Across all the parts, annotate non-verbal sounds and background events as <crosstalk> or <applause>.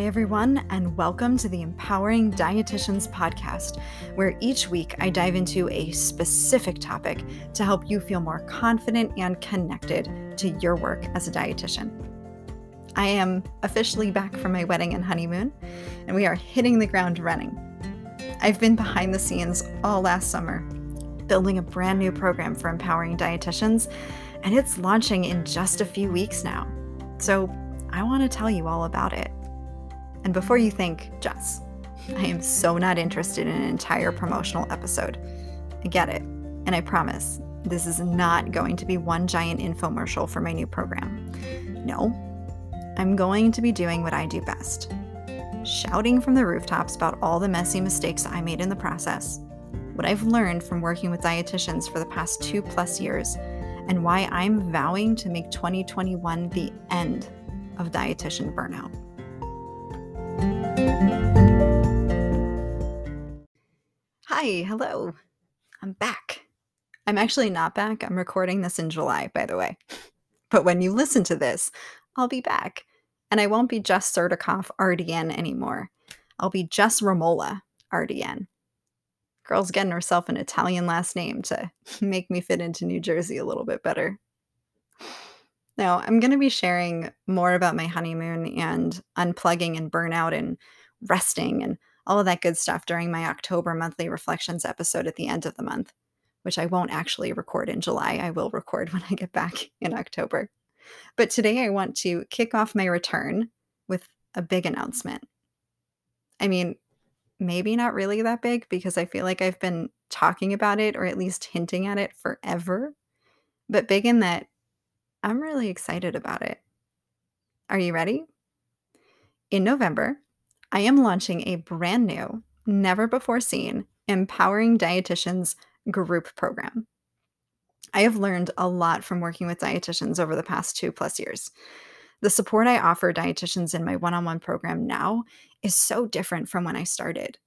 Hi, everyone, and welcome to the Empowering Dietitians podcast, where each week I dive into a specific topic to help you feel more confident and connected to your work as a dietitian. I am officially back from my wedding and honeymoon, and we are hitting the ground running. I've been behind the scenes all last summer, building a brand new program for empowering dietitians, and it's launching in just a few weeks now. So I want to tell you all about it. And before you think, Jess, I am so not interested in an entire promotional episode. I get it. And I promise, this is not going to be one giant infomercial for my new program. No, I'm going to be doing what I do best shouting from the rooftops about all the messy mistakes I made in the process, what I've learned from working with dietitians for the past two plus years, and why I'm vowing to make 2021 the end of dietitian burnout. Hi, hello. I'm back. I'm actually not back. I'm recording this in July, by the way. But when you listen to this, I'll be back. And I won't be Jess Sertikov RDN anymore. I'll be Jess Romola RDN. Girl's getting herself an Italian last name to <laughs> make me fit into New Jersey a little bit better. Now, I'm going to be sharing more about my honeymoon and unplugging and burnout and resting and all of that good stuff during my October monthly reflections episode at the end of the month, which I won't actually record in July. I will record <laughs> when I get back in October. But today I want to kick off my return with a big announcement. I mean, maybe not really that big because I feel like I've been talking about it or at least hinting at it forever, but big in that I'm really excited about it. Are you ready? In November, I am launching a brand new, never before seen, Empowering Dietitians group program. I have learned a lot from working with dietitians over the past two plus years. The support I offer dietitians in my one on one program now is so different from when I started.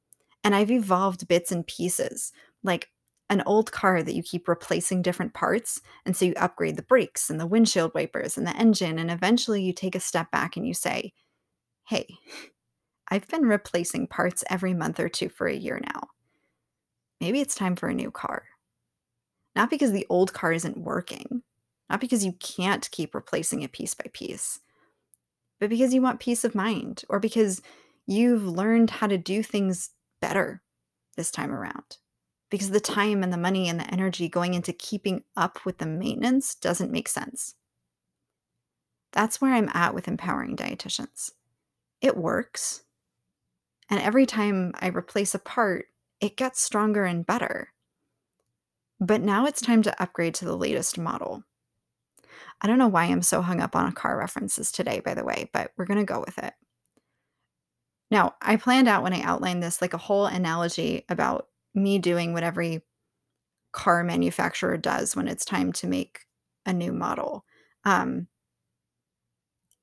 And I've evolved bits and pieces, like an old car that you keep replacing different parts. And so you upgrade the brakes and the windshield wipers and the engine. And eventually you take a step back and you say, hey, I've been replacing parts every month or two for a year now. Maybe it's time for a new car. Not because the old car isn't working, not because you can't keep replacing it piece by piece, but because you want peace of mind or because you've learned how to do things better this time around. Because the time and the money and the energy going into keeping up with the maintenance doesn't make sense. That's where I'm at with empowering dietitians. It works. And every time I replace a part, it gets stronger and better. But now it's time to upgrade to the latest model. I don't know why I'm so hung up on a car references today, by the way, but we're going to go with it. Now, I planned out when I outlined this like a whole analogy about me doing what every car manufacturer does when it's time to make a new model. Um,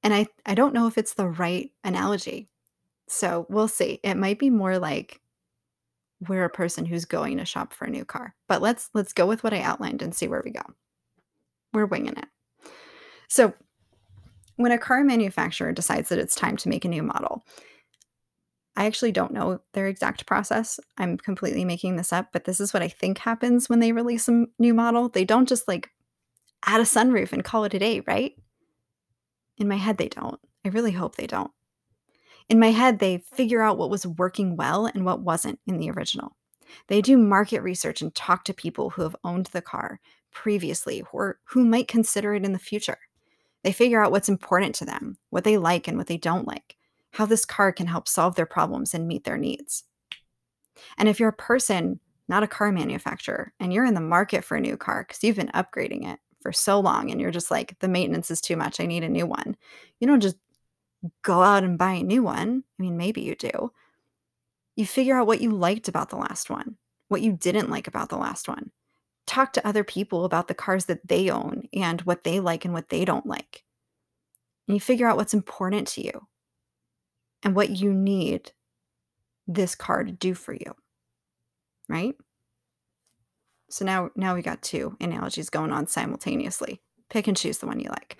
and I, I don't know if it's the right analogy. So we'll see. It might be more like we're a person who's going to shop for a new car. But let's let's go with what I outlined and see where we go. We're winging it. So when a car manufacturer decides that it's time to make a new model, I actually don't know their exact process. I'm completely making this up, but this is what I think happens when they release a new model. They don't just like add a sunroof and call it a day, right? In my head, they don't. I really hope they don't. In my head, they figure out what was working well and what wasn't in the original. They do market research and talk to people who have owned the car previously or who might consider it in the future. They figure out what's important to them, what they like and what they don't like, how this car can help solve their problems and meet their needs. And if you're a person, not a car manufacturer, and you're in the market for a new car because you've been upgrading it for so long and you're just like, the maintenance is too much, I need a new one, you don't just go out and buy a new one. I mean, maybe you do. You figure out what you liked about the last one, what you didn't like about the last one. Talk to other people about the cars that they own and what they like and what they don't like. And you figure out what's important to you and what you need this car to do for you. Right? So now now we got two analogies going on simultaneously. Pick and choose the one you like.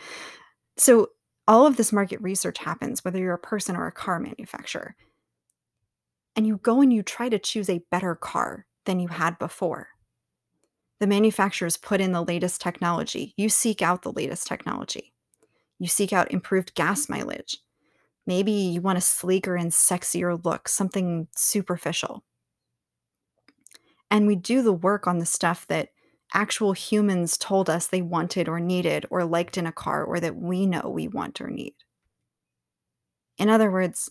So all of this market research happens, whether you're a person or a car manufacturer. And you go and you try to choose a better car than you had before. The manufacturers put in the latest technology. You seek out the latest technology. You seek out improved gas mileage. Maybe you want a sleeker and sexier look, something superficial. And we do the work on the stuff that actual humans told us they wanted or needed or liked in a car or that we know we want or need. In other words,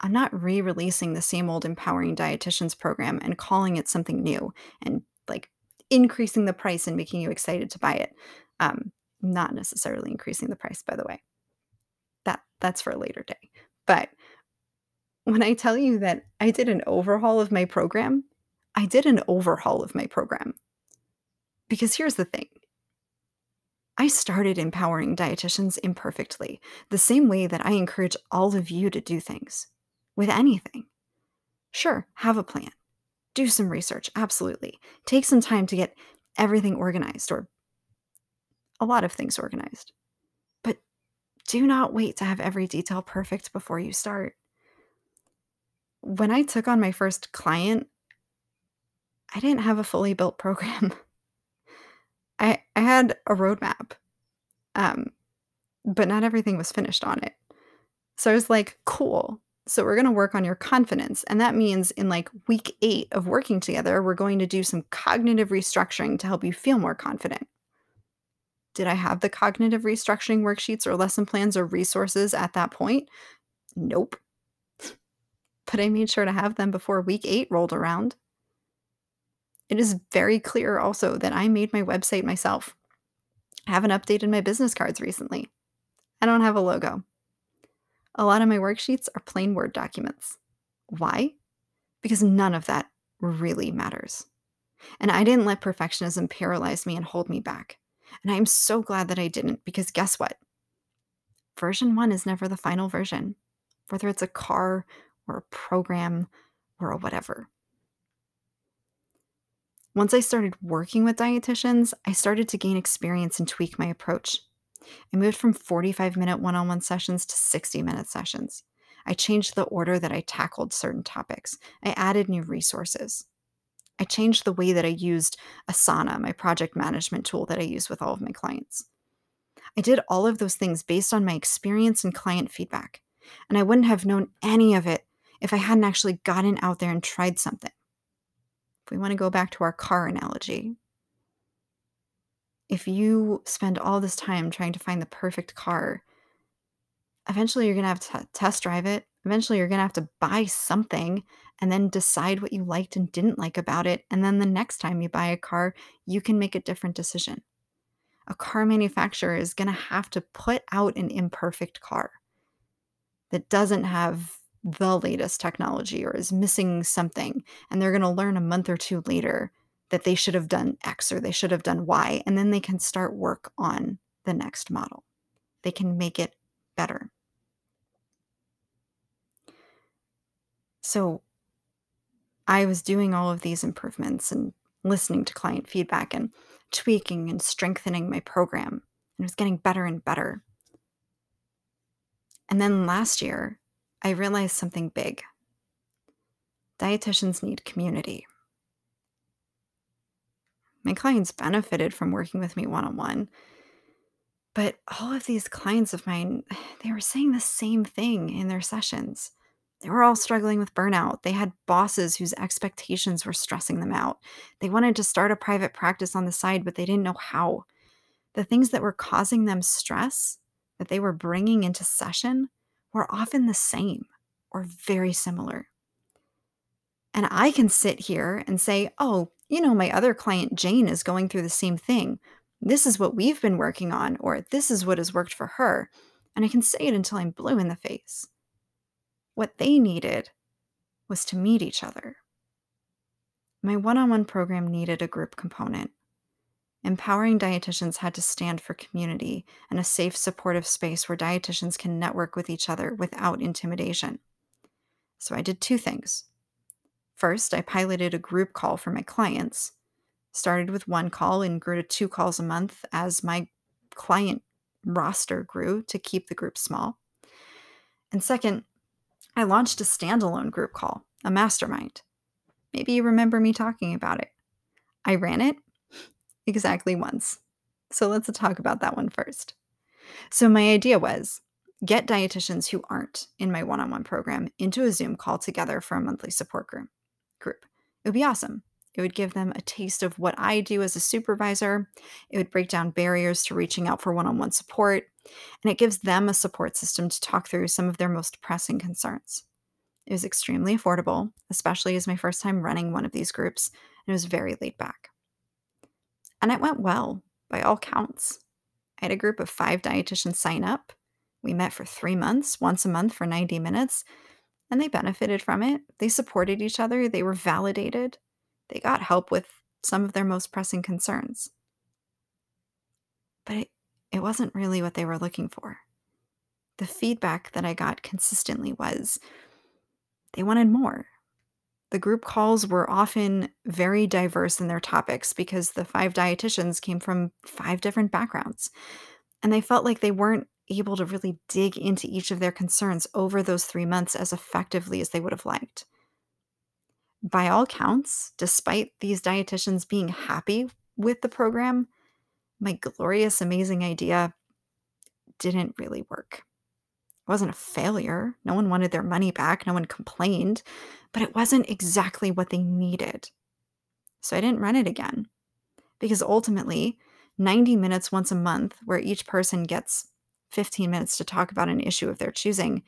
I'm not re releasing the same old empowering dietitians program and calling it something new and like increasing the price and making you excited to buy it. Um, not necessarily increasing the price, by the way. That that's for a later day. But when I tell you that I did an overhaul of my program, I did an overhaul of my program. Because here's the thing I started empowering dietitians imperfectly, the same way that I encourage all of you to do things with anything. Sure, have a plan, do some research, absolutely. Take some time to get everything organized or a lot of things organized. Do not wait to have every detail perfect before you start. When I took on my first client, I didn't have a fully built program. <laughs> I I had a roadmap, um, but not everything was finished on it. So I was like, cool. So we're going to work on your confidence. And that means in like week eight of working together, we're going to do some cognitive restructuring to help you feel more confident. Did I have the cognitive restructuring worksheets or lesson plans or resources at that point? Nope. But I made sure to have them before week eight rolled around. It is very clear also that I made my website myself. I haven't updated my business cards recently. I don't have a logo. A lot of my worksheets are plain Word documents. Why? Because none of that really matters. And I didn't let perfectionism paralyze me and hold me back. And I am so glad that I didn't because guess what? Version one is never the final version, whether it's a car or a program or a whatever. Once I started working with dietitians, I started to gain experience and tweak my approach. I moved from 45 minute one on one sessions to 60 minute sessions. I changed the order that I tackled certain topics. I added new resources. I changed the way that I used Asana, my project management tool that I use with all of my clients. I did all of those things based on my experience and client feedback. And I wouldn't have known any of it if I hadn't actually gotten out there and tried something. If we want to go back to our car analogy, if you spend all this time trying to find the perfect car, eventually you're going to have to test drive it. Eventually you're going to have to buy something and then decide what you liked and didn't like about it. And then the next time you buy a car, you can make a different decision. A car manufacturer is going to have to put out an imperfect car that doesn't have the latest technology or is missing something and they're going to learn a month or two later that they should have done X or they should have done Y and then they can start work on the next model. They can make it better. So I was doing all of these improvements and listening to client feedback and tweaking and strengthening my program and it was getting better and better. And then last year, I realized something big. Dietitians need community. My clients benefited from working with me one on one. But all of these clients of mine, <sighs> they were saying the same thing in their sessions. They were all struggling with burnout. They had bosses whose expectations were stressing them out. They wanted to start a private practice on the side, but they didn't know how. The things that were causing them stress that they were bringing into session were often the same or very similar. And I can sit here and say, oh, you know, my other client, Jane, is going through the same thing. This is what we've been working on, or this is what has worked for her. And I can say it until I'm blue in the face. What they needed was to meet each other. My one on one program needed a group component. Empowering dietitians had to stand for community and a safe, supportive space where dietitians can network with each other without intimidation. So I did two things. First, I piloted a group call for my clients, started with one call and grew to two calls a month as my client roster grew to keep the group small. And second, I launched a standalone group call, a mastermind. Maybe you remember me talking about it. I ran it exactly once. So let's talk about that one first. So, my idea was get dietitians who aren't in my one on one program into a Zoom call together for a monthly support group. group. It would be awesome. It would give them a taste of what I do as a supervisor. It would break down barriers to reaching out for one on one support. And it gives them a support system to talk through some of their most pressing concerns. It was extremely affordable, especially as my first time running one of these groups, and it was very laid back. And it went well, by all counts. I had a group of five dietitians sign up. We met for three months, once a month for 90 minutes, and they benefited from it. They supported each other, they were validated, they got help with some of their most pressing concerns. But it, it wasn't really what they were looking for. The feedback that I got consistently was they wanted more. The group calls were often very diverse in their topics because the five dietitians came from five different backgrounds. And they felt like they weren't able to really dig into each of their concerns over those three months as effectively as they would have liked. By all counts, despite these dietitians being happy with the program, my glorious, amazing idea didn't really work. It wasn't a failure. No one wanted their money back. No one complained, but it wasn't exactly what they needed. So I didn't run it again because ultimately, 90 minutes once a month, where each person gets 15 minutes to talk about an issue of their choosing,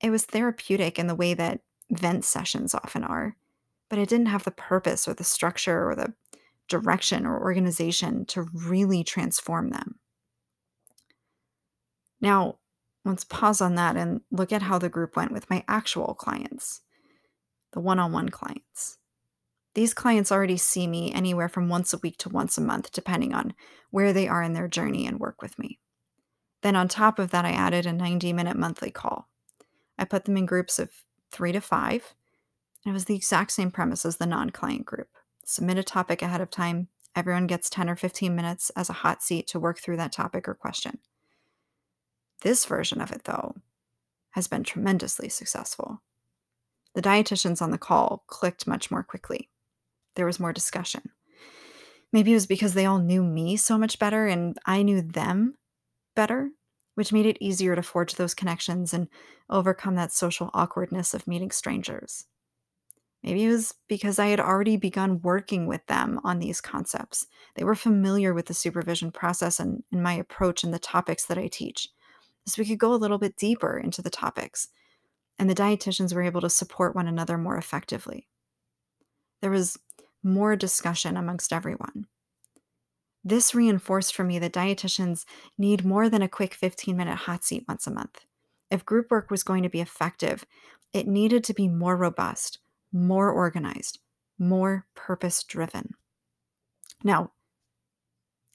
it was therapeutic in the way that vent sessions often are, but it didn't have the purpose or the structure or the direction or organization to really transform them. Now, let's pause on that and look at how the group went with my actual clients, the one on one clients. These clients already see me anywhere from once a week to once a month, depending on where they are in their journey and work with me. Then, on top of that, I added a 90 minute monthly call. I put them in groups of three to five. And it was the exact same premise as the non client group. Submit a topic ahead of time. Everyone gets 10 or 15 minutes as a hot seat to work through that topic or question. This version of it, though, has been tremendously successful. The dietitians on the call clicked much more quickly. There was more discussion. Maybe it was because they all knew me so much better and I knew them better, which made it easier to forge those connections and overcome that social awkwardness of meeting strangers. Maybe it was because I had already begun working with them on these concepts. They were familiar with the supervision process and, and my approach and the topics that I teach so we could go a little bit deeper into the topics, and the dietitians were able to support one another more effectively. There was more discussion amongst everyone. This reinforced for me that dietitians need more than a quick 15 minute hot seat once a month. If group work was going to be effective, it needed to be more robust, more organized, more purpose driven. Now,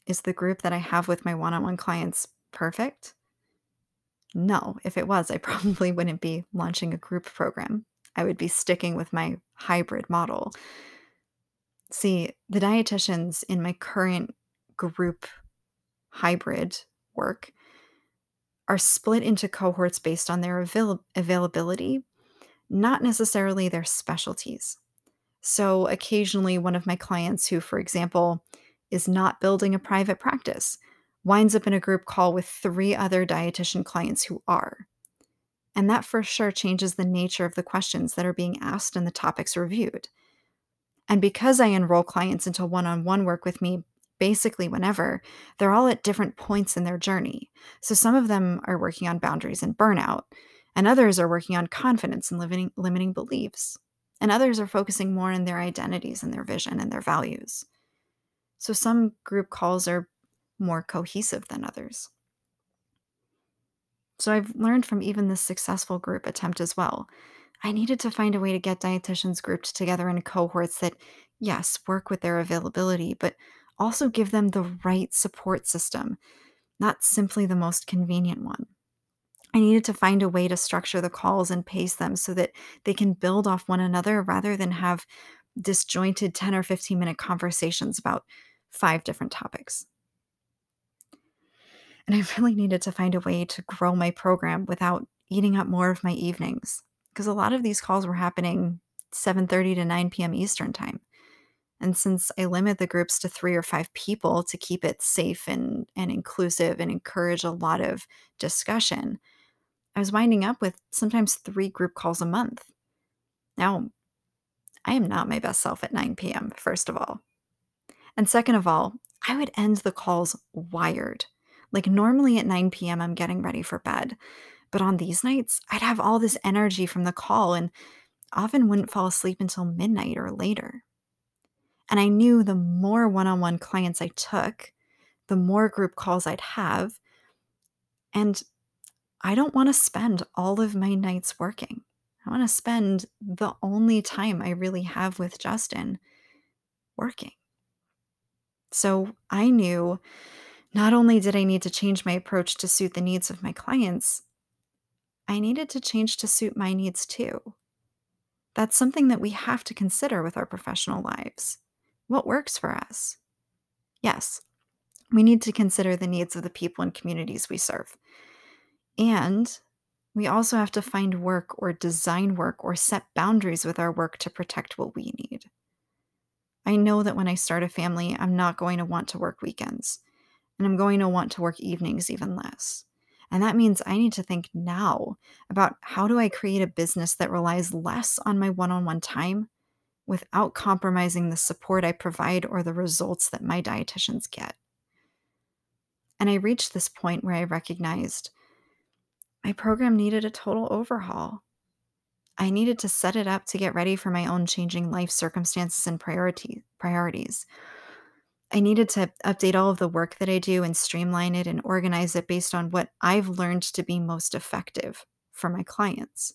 is the group that I have with my one on one clients perfect? No, if it was, I <laughs> probably wouldn't be launching a group program. I would be sticking with my hybrid model. See, the dietitians in my current group hybrid work are split into cohorts based on their avail- availability, not necessarily their specialties. So, occasionally, one of my clients who, for example, is not building a private practice winds up in a group call with three other dietitian clients who are. And that for sure changes the nature of the questions that are being asked and the topics reviewed. And because I enroll clients into one on one work with me basically whenever, they're all at different points in their journey. So some of them are working on boundaries and burnout, and others are working on confidence and limiting, limiting beliefs. And others are focusing more on their identities and their vision and their values. So some group calls are more cohesive than others. So I've learned from even this successful group attempt as well. I needed to find a way to get dietitians grouped together in cohorts that, yes, work with their availability, but also give them the right support system, not simply the most convenient one. I needed to find a way to structure the calls and pace them so that they can build off one another rather than have disjointed 10 or 15 minute conversations about five different topics. And I <laughs> really needed to find a way to grow my program without eating up more of my evenings because a lot of these calls were happening 7:30 to 9 p.m. Eastern time. And since I limit the groups to 3 or 5 people to keep it safe and and inclusive and encourage a lot of discussion, I was winding up with sometimes 3 group calls a month. Now, I am not my best self at 9 PM, first of all. And second of all, I would end the calls wired. Like normally at 9 PM, I'm getting ready for bed. But on these nights, I'd have all this energy from the call and often wouldn't fall asleep until midnight or later. And I knew the more one on one clients I took, the more group calls I'd have. And I don't want to spend all of my nights working. I want to spend the only time I really have with Justin working. So I knew not only did I need to change my approach to suit the needs of my clients, I needed to change to suit my needs too. That's something that we have to consider with our professional lives. What works for us? Yes, we need to consider the needs of the people and communities we serve. And we also have to find work or design work or set boundaries with our work to protect what we need. I know that when I start a family, I'm not going to want to work weekends, and I'm going to want to work evenings even less. And that means I need to think now about how do I create a business that relies less on my one on one time without compromising the support I provide or the results that my dietitians get. And I reached this point where I recognized my program needed a total overhaul. I needed to set it up to get ready for my own changing life circumstances and priority, priorities. I needed to update all of the work that I do and streamline it and organize it based on what I've learned to be most effective for my clients.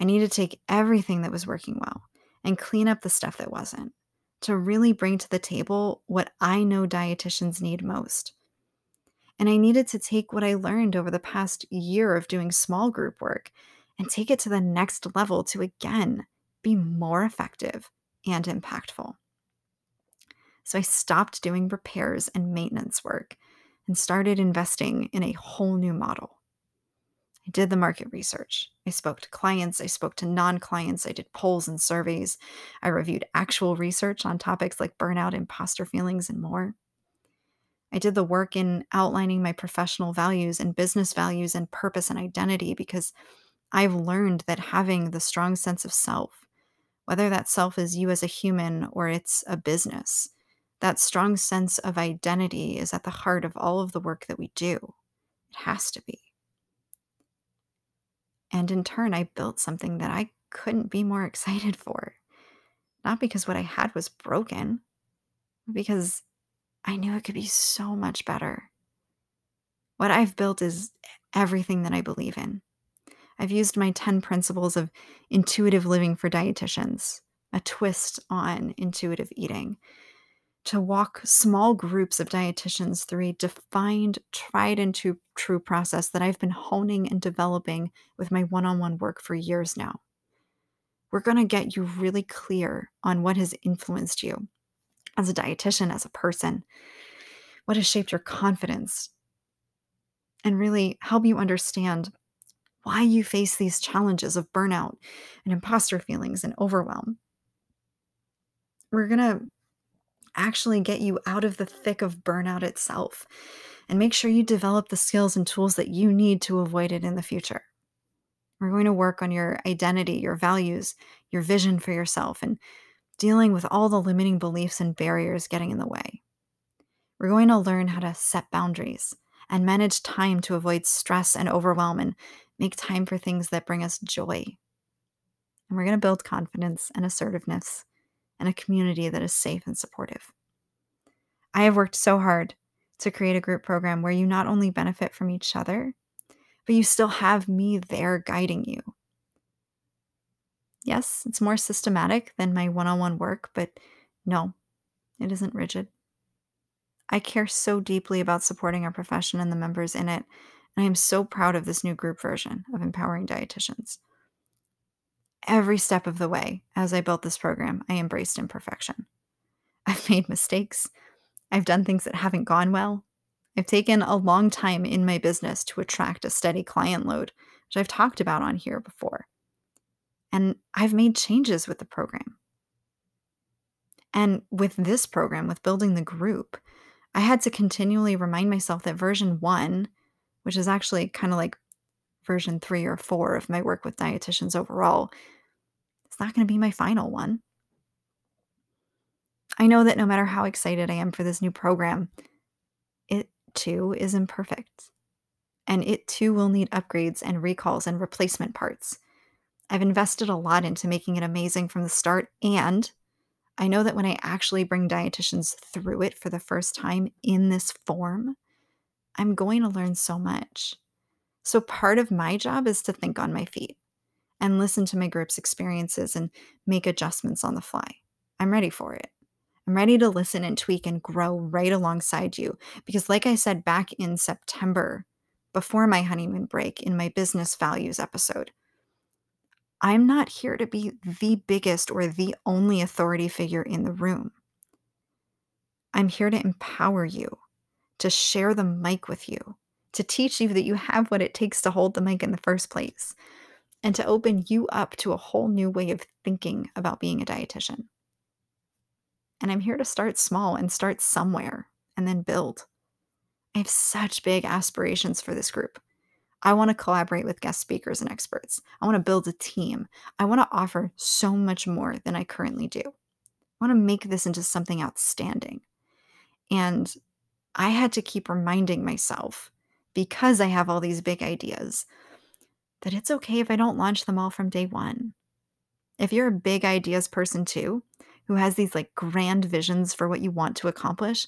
I needed to take everything that was working well and clean up the stuff that wasn't to really bring to the table what I know dietitians need most. And I needed to take what I learned over the past year of doing small group work and take it to the next level to again be more effective and impactful. So I stopped doing repairs and maintenance work and started investing in a whole new model. I did the market research. I spoke to clients, I spoke to non clients, I did polls and surveys. I reviewed actual research on topics like burnout, imposter feelings, and more. I did the work in outlining my professional values and business values and purpose and identity because I've learned that having the strong sense of self, whether that self is you as a human or it's a business, that strong sense of identity is at the heart of all of the work that we do. It has to be. And in turn, I built something that I couldn't be more <laughs> excited for. Not because what I had was broken, because I knew it could be so much better. What I've built is everything that I believe in. I've used my 10 principles of intuitive living for dietitians, a twist on intuitive eating, to walk small groups of dietitians through a defined, tried and true process that I've been honing and developing with my one on one work for years now. We're going to get you really clear on what has influenced you as a dietitian, as a person, what has shaped your confidence, and really help you understand why you face these challenges of burnout and imposter feelings and overwhelm. We're going to actually get you out of the thick of burnout itself and make sure you develop the skills and tools that you need to avoid it in the future. We're going to work on your identity, your values, your vision for yourself, and dealing with all the limiting beliefs and barriers getting in the way. We're going to learn how to set boundaries and manage time to avoid stress and overwhelm and make time for things that bring us joy. And we're going to build confidence and assertiveness and a community that is safe and supportive. I have worked so hard to create a group program where you not only benefit from each other, but you still have me there guiding you. Yes, it's more systematic than my one on one work, but no, it isn't rigid. I care so deeply about supporting our profession and the members in it, and I am so proud of this new group version of Empowering Dietitians every step of the way as I built this program, I embraced imperfection. <laughs> I've made mistakes. I've done things that haven't gone well. I've taken a long time in my business to attract a steady client load, which I've talked about on here before. And I've made changes with the program. And with this program, with building the group, I had to continually remind myself that version one, which is actually kind of like version three or four of my work with dietitians overall, it's not going to be my final one. I know that no matter how excited I am for this new program, it too is imperfect. And it too will need upgrades and recalls and replacement parts. I've invested a lot into making it amazing from the start, and I know that when I actually bring dietitians through it for the first time in this form, I'm going to learn so much. So, part of my job is to think on my feet and listen to my group's experiences and make adjustments on the fly. I'm ready for it. I'm ready to listen and tweak and grow right alongside you. Because, like I said back in September, before my honeymoon break in my business values episode, I'm not here to be the biggest or the only authority figure in the room. I'm here to empower you, to share the mic with you, to teach you that you have what it takes to hold the mic in the first place, and to open you up to a whole new way of thinking about being a dietitian. And I'm here to start small and start somewhere and then build. I have such big aspirations for this group. I want to collaborate with guest speakers and experts. I want to build a team. I want to offer so much more than I currently do. I want to make this into something outstanding. And I had to keep reminding myself, because I have all these big ideas, that it's okay if I don't launch them all from day one. If you're a big ideas person too, who has these like grand visions for what you want to accomplish,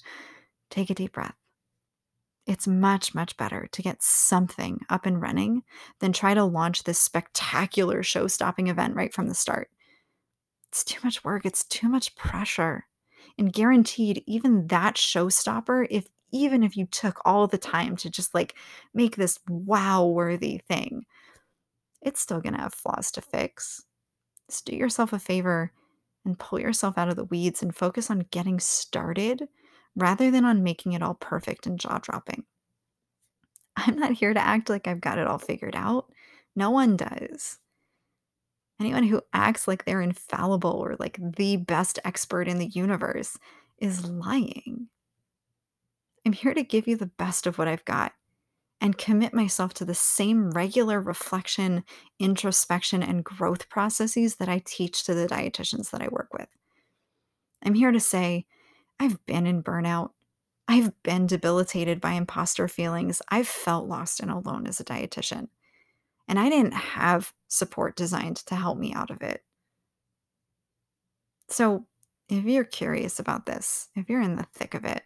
take a deep breath. It's much, much better to get something up and running than try to launch this spectacular show stopping event right from the start. It's too much work, it's too much pressure. And guaranteed, even that showstopper, if even if you took all the time to just like make this wow worthy thing, it's still gonna have flaws to fix. Just do yourself a favor and pull yourself out of the weeds and focus on getting started rather than on making it all perfect and jaw dropping. I'm not here to act like I've got it all figured out. No one does. Anyone who acts like they're infallible or like the best expert in the universe is lying. I'm here to give you the best of what I've got and commit myself to the same regular reflection, introspection, and growth processes that I teach to the dietitians that I work with. I'm here to say, I've been in burnout. I've been debilitated by imposter feelings. I've felt lost and alone as a dietitian. And I didn't have support designed to help me out of it. So, if you're curious about this, if you're in the thick of it,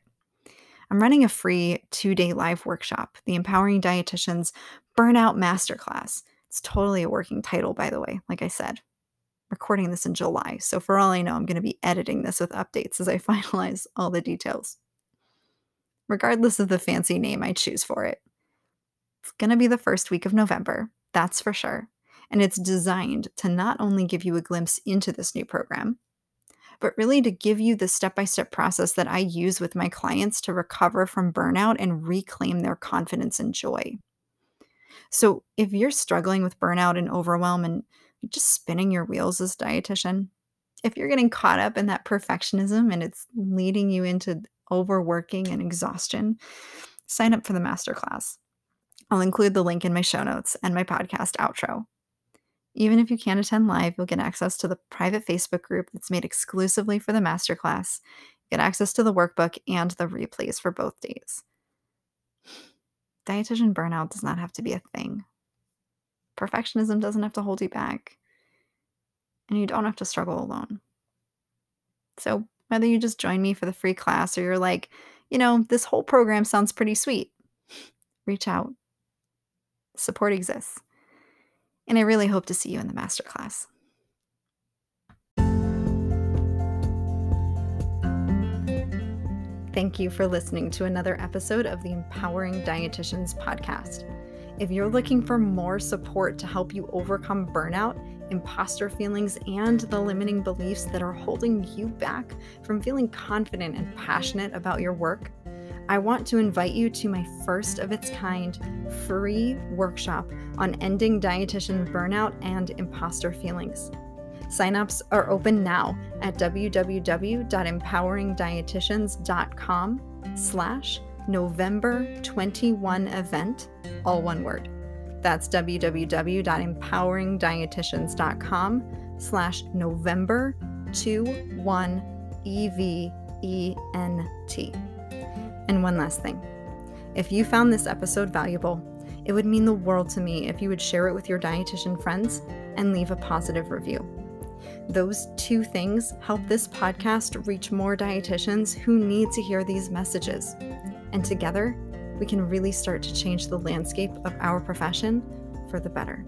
I'm running a free two day live workshop, the Empowering Dietitians Burnout Masterclass. It's totally a working title, by the way, like I said recording this in July. So for all I know, I'm going to be editing this with updates as I <laughs> finalize all the details. Regardless of the fancy name I choose for it, it's going to be the first week of November, that's for sure. And it's designed to not only give you a glimpse into this new program, but really to give you the step by step process that I use with my clients to recover from burnout and reclaim their confidence and joy. So, if you're struggling with burnout and overwhelm and just spinning your wheels as dietitian. If you're getting caught up in that perfectionism and it's leading you into overworking and exhaustion, sign up for the masterclass. I'll include the link in my show notes and my podcast outro. Even if you can't attend live, you'll get access to the private Facebook group that's made exclusively for the masterclass, get access to the workbook and the replays for both days. Dietitian burnout does not have to be a thing. Perfectionism doesn't have to hold you back. And you don't have to struggle alone. So, whether you just join me for the free class or you're like, you know, this whole program sounds pretty sweet, reach out. Support exists. And I really hope to see you in the masterclass. Thank you for listening to another episode of the Empowering Dietitians podcast. If you're looking for more support to help you overcome burnout, imposter feelings, and the limiting beliefs that are holding you back from feeling confident and passionate about your work, I want to invite you to my first of its kind free workshop on ending dietitian burnout and imposter feelings. Signups are open now at www.empoweringdietitians.com slash November 21 event, all one word. That's www.empoweringdietitians.com slash November 21 E-V-E-N-T. And one last thing. If you found this episode valuable, it would mean the world to me if you would share it with your dietitian friends and leave a positive review. Those two things help this podcast reach more dietitians who need to hear these messages. And together, we can really start to change the landscape of our profession for the better.